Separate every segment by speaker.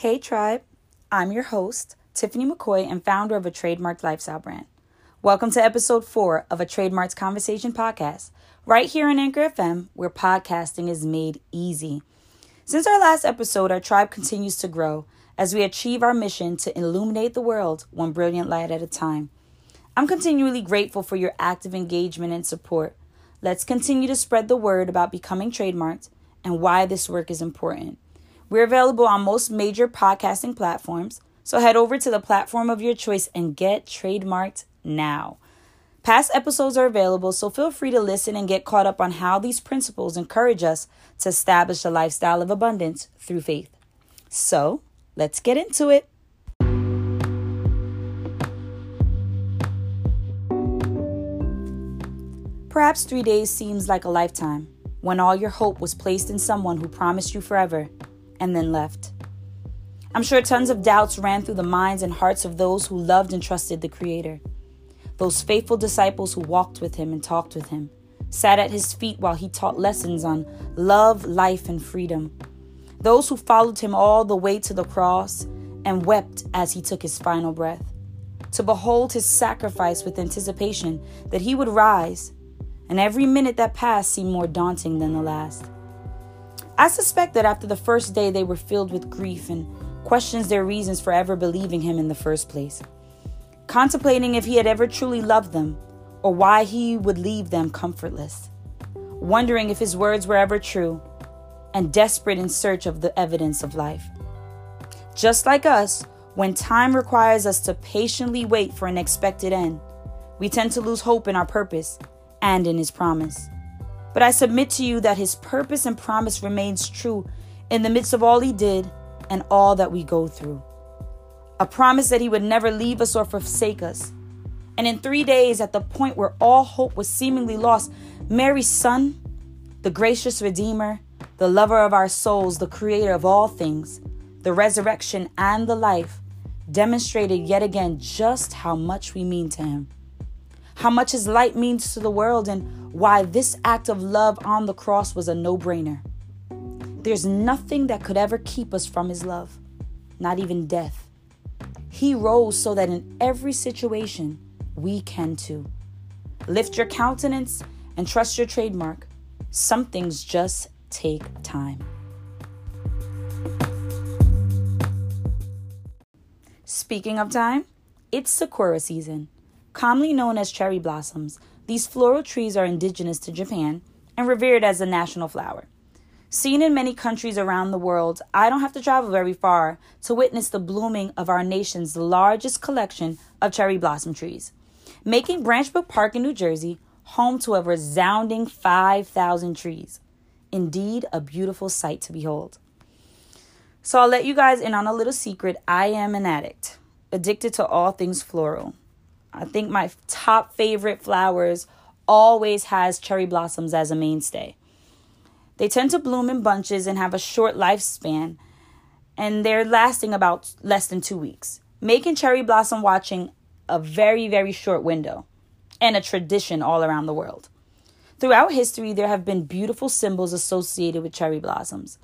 Speaker 1: Hey, Tribe. I'm your host, Tiffany McCoy, and founder of a trademarked lifestyle brand. Welcome to episode four of a Trademarks Conversation podcast, right here on Anchor FM, where podcasting is made easy. Since our last episode, our tribe continues to grow as we achieve our mission to illuminate the world one brilliant light at a time. I'm continually grateful for your active engagement and support. Let's continue to spread the word about becoming trademarked and why this work is important. We're available on most major podcasting platforms, so head over to the platform of your choice and get trademarked now. Past episodes are available, so feel free to listen and get caught up on how these principles encourage us to establish a lifestyle of abundance through faith. So, let's get into it. Perhaps three days seems like a lifetime when all your hope was placed in someone who promised you forever and then left. I'm sure tons of doubts ran through the minds and hearts of those who loved and trusted the Creator. Those faithful disciples who walked with Him and talked with Him, sat at His feet while He taught lessons on love, life, and freedom. Those who followed Him all the way to the cross and wept as He took His final breath. To behold His sacrifice with anticipation that He would rise, and every minute that passed seemed more daunting than the last. I suspect that after the first day, they were filled with grief and questions their reasons for ever believing him in the first place, contemplating if he had ever truly loved them or why he would leave them comfortless, wondering if his words were ever true, and desperate in search of the evidence of life. Just like us, when time requires us to patiently wait for an expected end, we tend to lose hope in our purpose and in his promise. But I submit to you that his purpose and promise remains true in the midst of all he did and all that we go through. A promise that he would never leave us or forsake us. And in three days, at the point where all hope was seemingly lost, Mary's son, the gracious Redeemer, the lover of our souls, the creator of all things, the resurrection and the life, demonstrated yet again just how much we mean to him how much his light means to the world, and why this act of love on the cross was a no brainer. There's nothing that could ever keep us from his love, not even death. He rose so that in every situation we can too. Lift your countenance and trust your trademark. Some things just take time. Speaking of time, it's Sakura season. Commonly known as cherry blossoms, these floral trees are indigenous to Japan and revered as a national flower. Seen in many countries around the world, I don't have to travel very far to witness the blooming of our nation's largest collection of cherry blossom trees, making Branch Brook Park in New Jersey home to a resounding 5,000 trees. Indeed, a beautiful sight to behold. So I'll let you guys in on a little secret. I am an addict, addicted to all things floral. I think my top favorite flowers always has cherry blossoms as a mainstay. They tend to bloom in bunches and have a short lifespan, and they're lasting about less than two weeks, making cherry blossom watching a very, very short window and a tradition all around the world. Throughout history, there have been beautiful symbols associated with cherry blossoms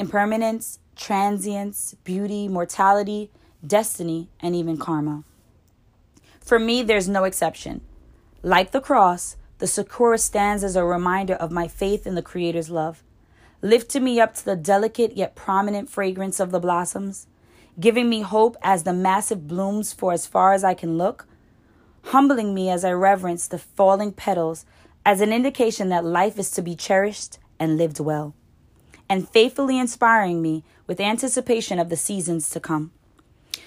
Speaker 1: impermanence, transience, beauty, mortality, destiny, and even karma. For me, there's no exception. Like the cross, the sakura stands as a reminder of my faith in the Creator's love, lifting me up to the delicate yet prominent fragrance of the blossoms, giving me hope as the massive blooms for as far as I can look, humbling me as I reverence the falling petals as an indication that life is to be cherished and lived well, and faithfully inspiring me with anticipation of the seasons to come.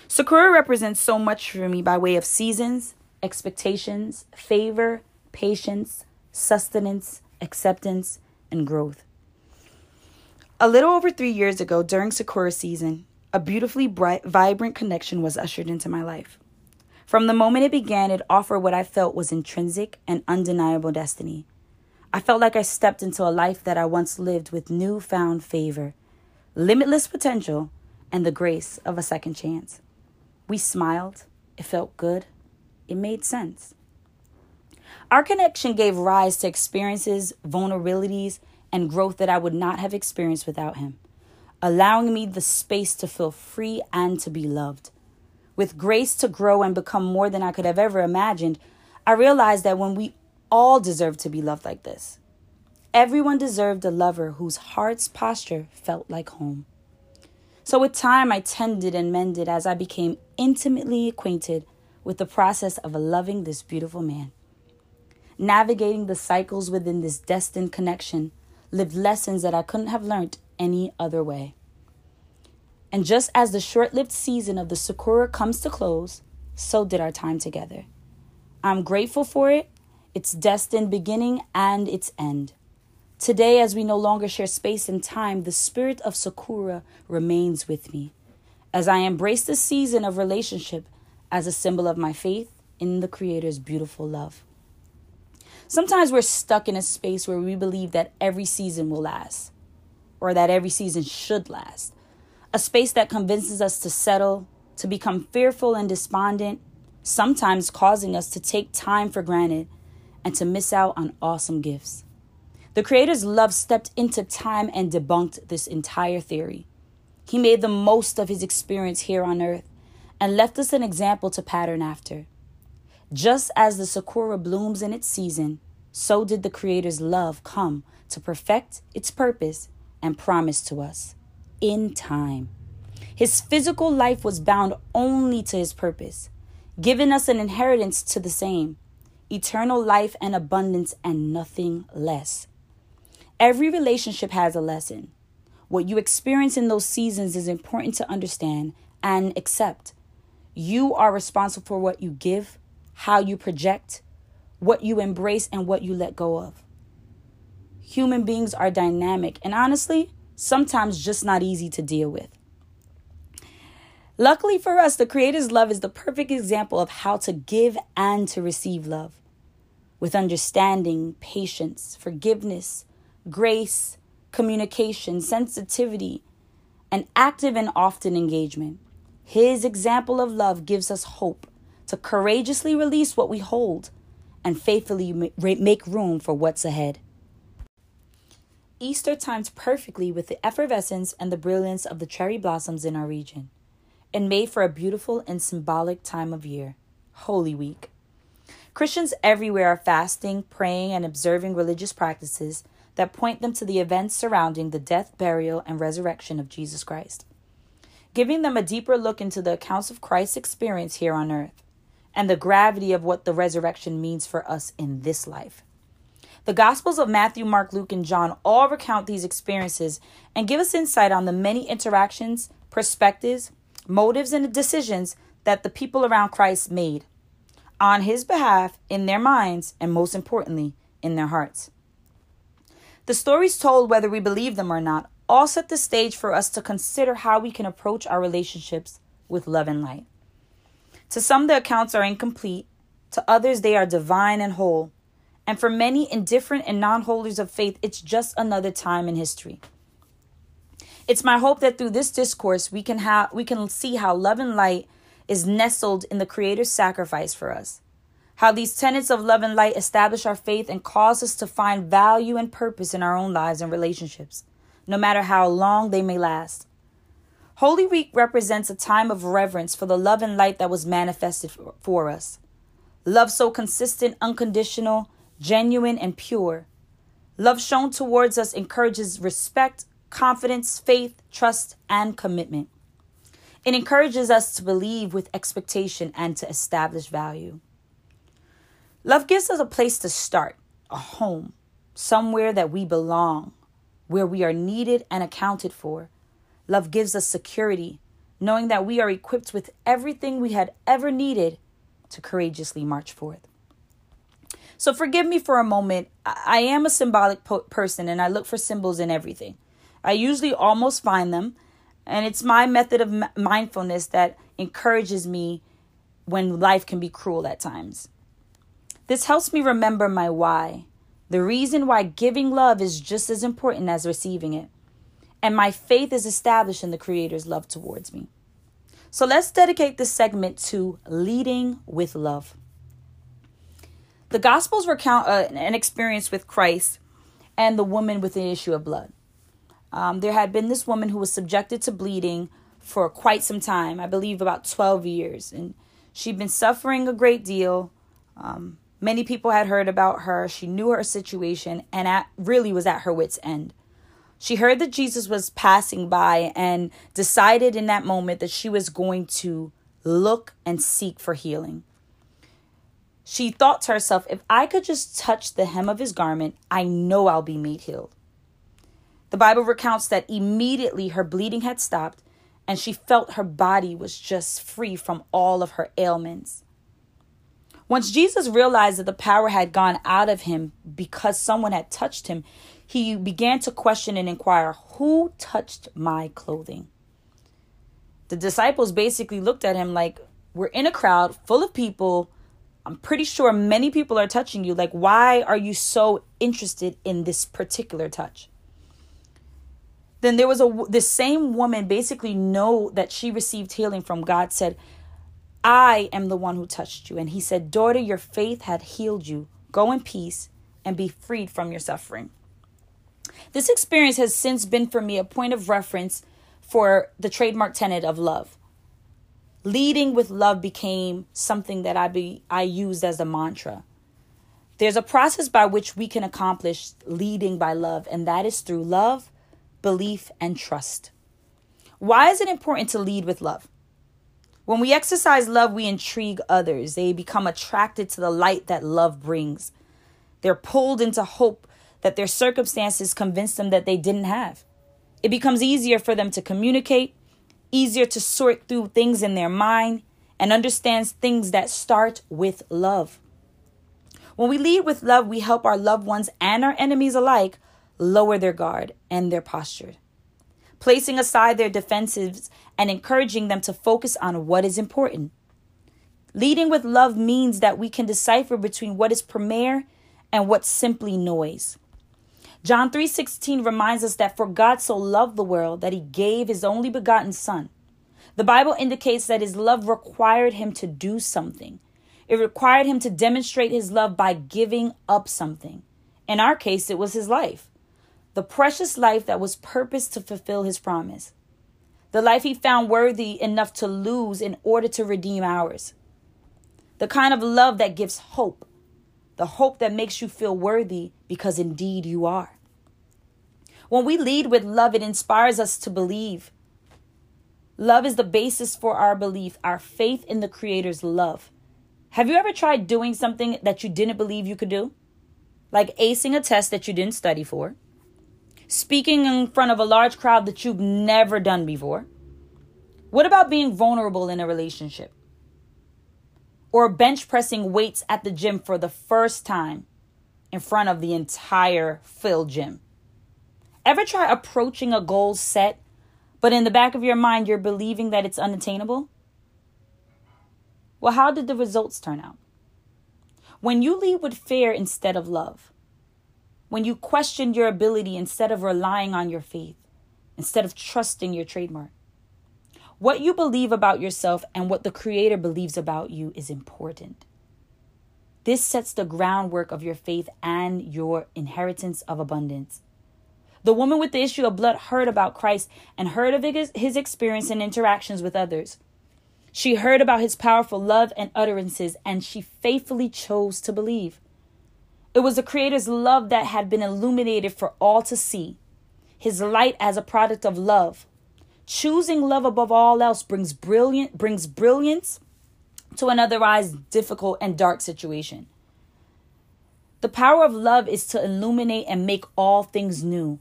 Speaker 1: Sakura represents so much for me by way of seasons, expectations, favor, patience, sustenance, acceptance, and growth. A little over three years ago, during Sakura season, a beautifully bright, vibrant connection was ushered into my life. From the moment it began, it offered what I felt was intrinsic and undeniable destiny. I felt like I stepped into a life that I once lived with newfound favor, limitless potential, and the grace of a second chance. We smiled. It felt good. It made sense. Our connection gave rise to experiences, vulnerabilities, and growth that I would not have experienced without him. allowing me the space to feel free and to be loved. With grace to grow and become more than I could have ever imagined, I realized that when we all deserve to be loved like this, everyone deserved a lover whose heart's posture felt like home. So, with time, I tended and mended as I became intimately acquainted with the process of loving this beautiful man. Navigating the cycles within this destined connection lived lessons that I couldn't have learned any other way. And just as the short lived season of the Sakura comes to close, so did our time together. I'm grateful for it, its destined beginning and its end. Today, as we no longer share space and time, the spirit of Sakura remains with me. As I embrace the season of relationship as a symbol of my faith in the Creator's beautiful love. Sometimes we're stuck in a space where we believe that every season will last, or that every season should last. A space that convinces us to settle, to become fearful and despondent, sometimes causing us to take time for granted and to miss out on awesome gifts. The Creator's love stepped into time and debunked this entire theory. He made the most of his experience here on earth and left us an example to pattern after. Just as the sakura blooms in its season, so did the Creator's love come to perfect its purpose and promise to us in time. His physical life was bound only to his purpose, giving us an inheritance to the same eternal life and abundance, and nothing less. Every relationship has a lesson. What you experience in those seasons is important to understand and accept. You are responsible for what you give, how you project, what you embrace, and what you let go of. Human beings are dynamic and honestly, sometimes just not easy to deal with. Luckily for us, the Creator's love is the perfect example of how to give and to receive love with understanding, patience, forgiveness, grace, communication, sensitivity, and active and often engagement. His example of love gives us hope to courageously release what we hold and faithfully make room for what's ahead. Easter times perfectly with the effervescence and the brilliance of the cherry blossoms in our region, and made for a beautiful and symbolic time of year, Holy Week. Christians everywhere are fasting, praying, and observing religious practices that point them to the events surrounding the death, burial, and resurrection of Jesus Christ giving them a deeper look into the accounts of Christ's experience here on earth and the gravity of what the resurrection means for us in this life. The Gospels of Matthew, Mark, Luke, and John all recount these experiences and give us insight on the many interactions, perspectives, motives, and decisions that the people around Christ made on his behalf in their minds and, most importantly, in their hearts. The stories told, whether we believe them or not, all set the stage for us to consider how we can approach our relationships with love and light. To some, the accounts are incomplete, to others, they are divine and whole. And for many indifferent and non holders of faith, it's just another time in history. It's my hope that through this discourse, we can, have, we can see how love and light is nestled in the Creator's sacrifice for us. How these tenets of love and light establish our faith and cause us to find value and purpose in our own lives and relationships no matter how long they may last. Holy Week represents a time of reverence for the love and light that was manifested for us. Love so consistent, unconditional, genuine, and pure. Love shown towards us encourages respect, confidence, faith, trust, and commitment. It encourages us to believe with expectation and to establish value. Love gives us a place to start, a home, somewhere that we belong, where we are needed and accounted for. Love gives us security, knowing that we are equipped with everything we had ever needed to courageously march forth. So, forgive me for a moment. I am a symbolic po- person and I look for symbols in everything. I usually almost find them, and it's my method of m- mindfulness that encourages me when life can be cruel at times. This helps me remember my why the reason why giving love is just as important as receiving it. And my faith is established in the Creator's love towards me. So let's dedicate this segment to leading with love. The Gospels recount uh, an experience with Christ and the woman with the issue of blood. um, there had been this woman who was subjected to bleeding for quite some time, I believe about 12 years. And she'd been suffering a great deal. Um, many people had heard about her. She knew her situation and at, really was at her wits' end. She heard that Jesus was passing by and decided in that moment that she was going to look and seek for healing. She thought to herself, if I could just touch the hem of his garment, I know I'll be made healed. The Bible recounts that immediately her bleeding had stopped and she felt her body was just free from all of her ailments. Once Jesus realized that the power had gone out of him because someone had touched him, he began to question and inquire, Who touched my clothing? The disciples basically looked at him like, We're in a crowd full of people. I'm pretty sure many people are touching you. Like, why are you so interested in this particular touch? Then there was a the same woman basically know that she received healing from God said, "I am the one who touched you." And he said, "Daughter, your faith had healed you. Go in peace and be freed from your suffering." This experience has since been for me a point of reference for the trademark tenet of love. Leading with love became something that I be I used as a mantra. There's a process by which we can accomplish leading by love, and that is through love, belief, and trust. Why is it important to lead with love? When we exercise love, we intrigue others. They become attracted to the light that love brings. They're pulled into hope that their circumstances convince them that they didn't have. It becomes easier for them to communicate, easier to sort through things in their mind, and understands things that start with love. When we lead with love, we help our loved ones and our enemies alike lower their guard and their posture, placing aside their defensives and encouraging them to focus on what is important. Leading with love means that we can decipher between what is premier and what's simply noise. John 3:16 reminds us that for God so loved the world that he gave his only begotten son. The Bible indicates that his love required him to do something. It required him to demonstrate his love by giving up something. In our case, it was his life the precious life that was purposed to fulfill his promise, the life he found worthy enough to lose in order to redeem ours, the kind of love that gives hope, the hope that makes you feel worthy because indeed you are. When we lead with love, it inspires us to believe. Love is the basis for our belief, our faith in the Creator's love. Have you ever tried doing something that you didn't believe you could do? Like acing a test that you didn't study for? Speaking in front of a large crowd that you've never done before? What about being vulnerable in a relationship? Or bench pressing weights at the gym for the first time in front of the entire filled gym? Ever try approaching a goal set, but in the back of your mind, you're believing that it's unattainable? Well, how did the results turn out? When you lead with fear instead of love, when you question your ability instead of relying on your faith, instead of trusting your trademark. What you believe about yourself and what the Creator believes about you is important. This sets the groundwork of your faith and your inheritance of abundance. The woman with the issue of blood heard about Christ and heard of his experience and interactions with others. She heard about his powerful love and utterances, and she faithfully chose to believe. It was the Creator's love that had been illuminated for all to see, His light as a product of love. Choosing love above all else brings brilliant brings brilliance to an otherwise difficult and dark situation. The power of love is to illuminate and make all things new.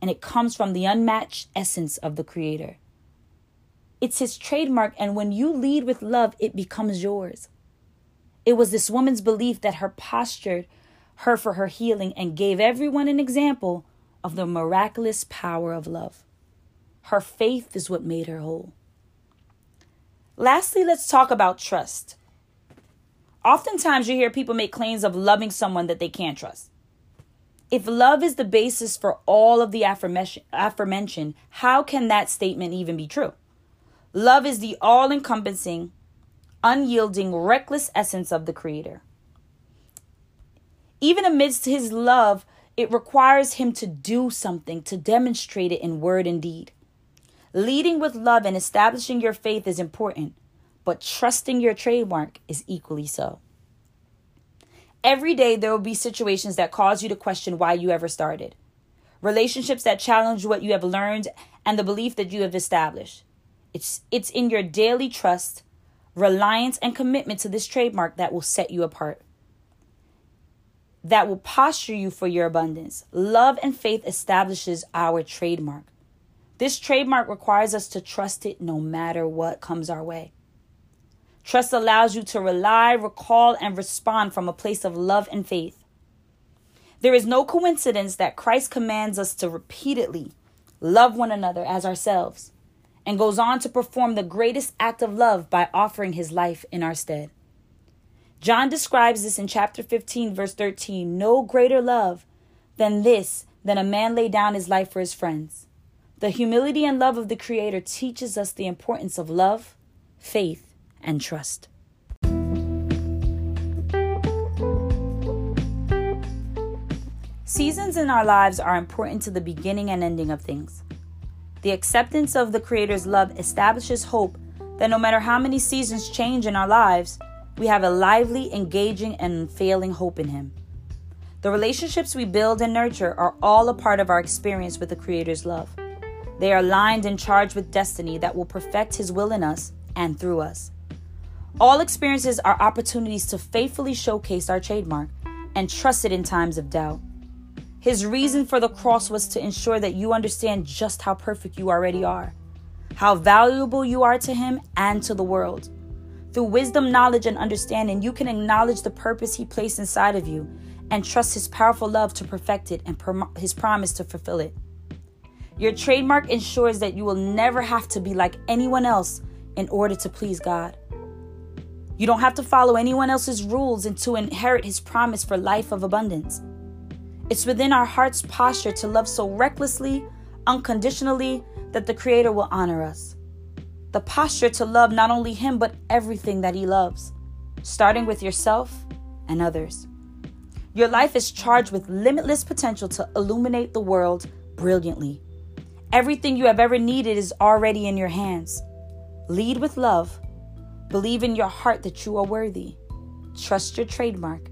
Speaker 1: And it comes from the unmatched essence of the Creator. It's His trademark, and when you lead with love, it becomes yours. It was this woman's belief that her postured her for her healing and gave everyone an example of the miraculous power of love. Her faith is what made her whole. Lastly, let's talk about trust. Oftentimes, you hear people make claims of loving someone that they can't trust. If love is the basis for all of the aforementioned, how can that statement even be true? Love is the all encompassing, unyielding, reckless essence of the Creator. Even amidst His love, It requires him to do something, to demonstrate it in word and deed. Leading with love and establishing your faith is important, but trusting your trademark is equally so. Every day, there will be situations that cause you to question why you ever started, relationships that challenge what you have learned and the belief that you have established. It's, it's in your daily trust, reliance, and commitment to this trademark that will set you apart, that will posture you for your abundance. Love and faith establishes our trademark. This trademark requires us to trust it no matter what comes our way. Trust allows you to rely, recall, and respond from a place of love and faith. There is no coincidence that Christ commands us to repeatedly love one another as ourselves and goes on to perform the greatest act of love by offering his life in our stead. John describes this in chapter 15, verse 13 no greater love than this, than a man lay down his life for his friends. The humility and love of the Creator teaches us the importance of love, faith, and trust. Seasons in our lives are important to the beginning and ending of things. The acceptance of the Creator's love establishes hope that no matter how many seasons change in our lives, we have a lively, engaging, and unfailing hope in Him. The relationships we build and nurture are all a part of our experience with the Creator's love. They are aligned and charged with destiny that will perfect His will in us and through us. All experiences are opportunities to faithfully showcase our trademark and trust it in times of doubt. His reason for the cross was to ensure that you understand just how perfect you already are, how valuable you are to Him and to the world. Through wisdom, knowledge, and understanding, you can acknowledge the purpose He placed inside of you and trust His powerful love to perfect it and His promise to fulfill it. Your trademark ensures that you will never have to be like anyone else in order to please God. You don't have to follow anyone else's rules and to inherit his promise for life of abundance. It's within our heart's posture to love so recklessly, unconditionally, that the Creator will honor us. The posture to love not only Him, but everything that He loves, starting with yourself and others. Your life is charged with limitless potential to illuminate the world brilliantly. Everything you have ever needed is already in your hands. Lead with love Believe in your heart that you are worthy. Trust your trademark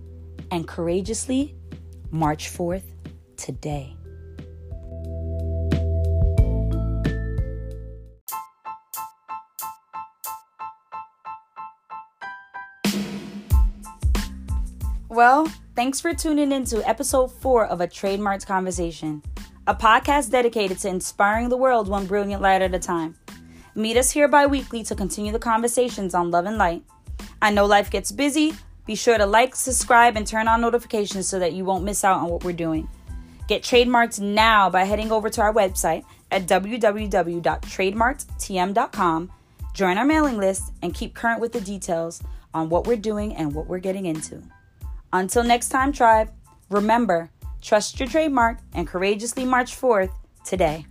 Speaker 1: and courageously march 4th, today. Well, thanks for tuning in to episode four of A Trademarks Conversation, a podcast dedicated to inspiring the world one brilliant light at a time. Meet us here bi weekly to continue the conversations on love and light. I know life gets busy. Be sure to like, subscribe, and turn on notifications so that you won't miss out on what we're doing. Get trademarked now by heading over to our website at www.trademarkedtm.com, join our mailing list, and keep current with the details on what we're doing and what we're getting into. Until next time, tribe, remember trust your trademark and courageously march forth today.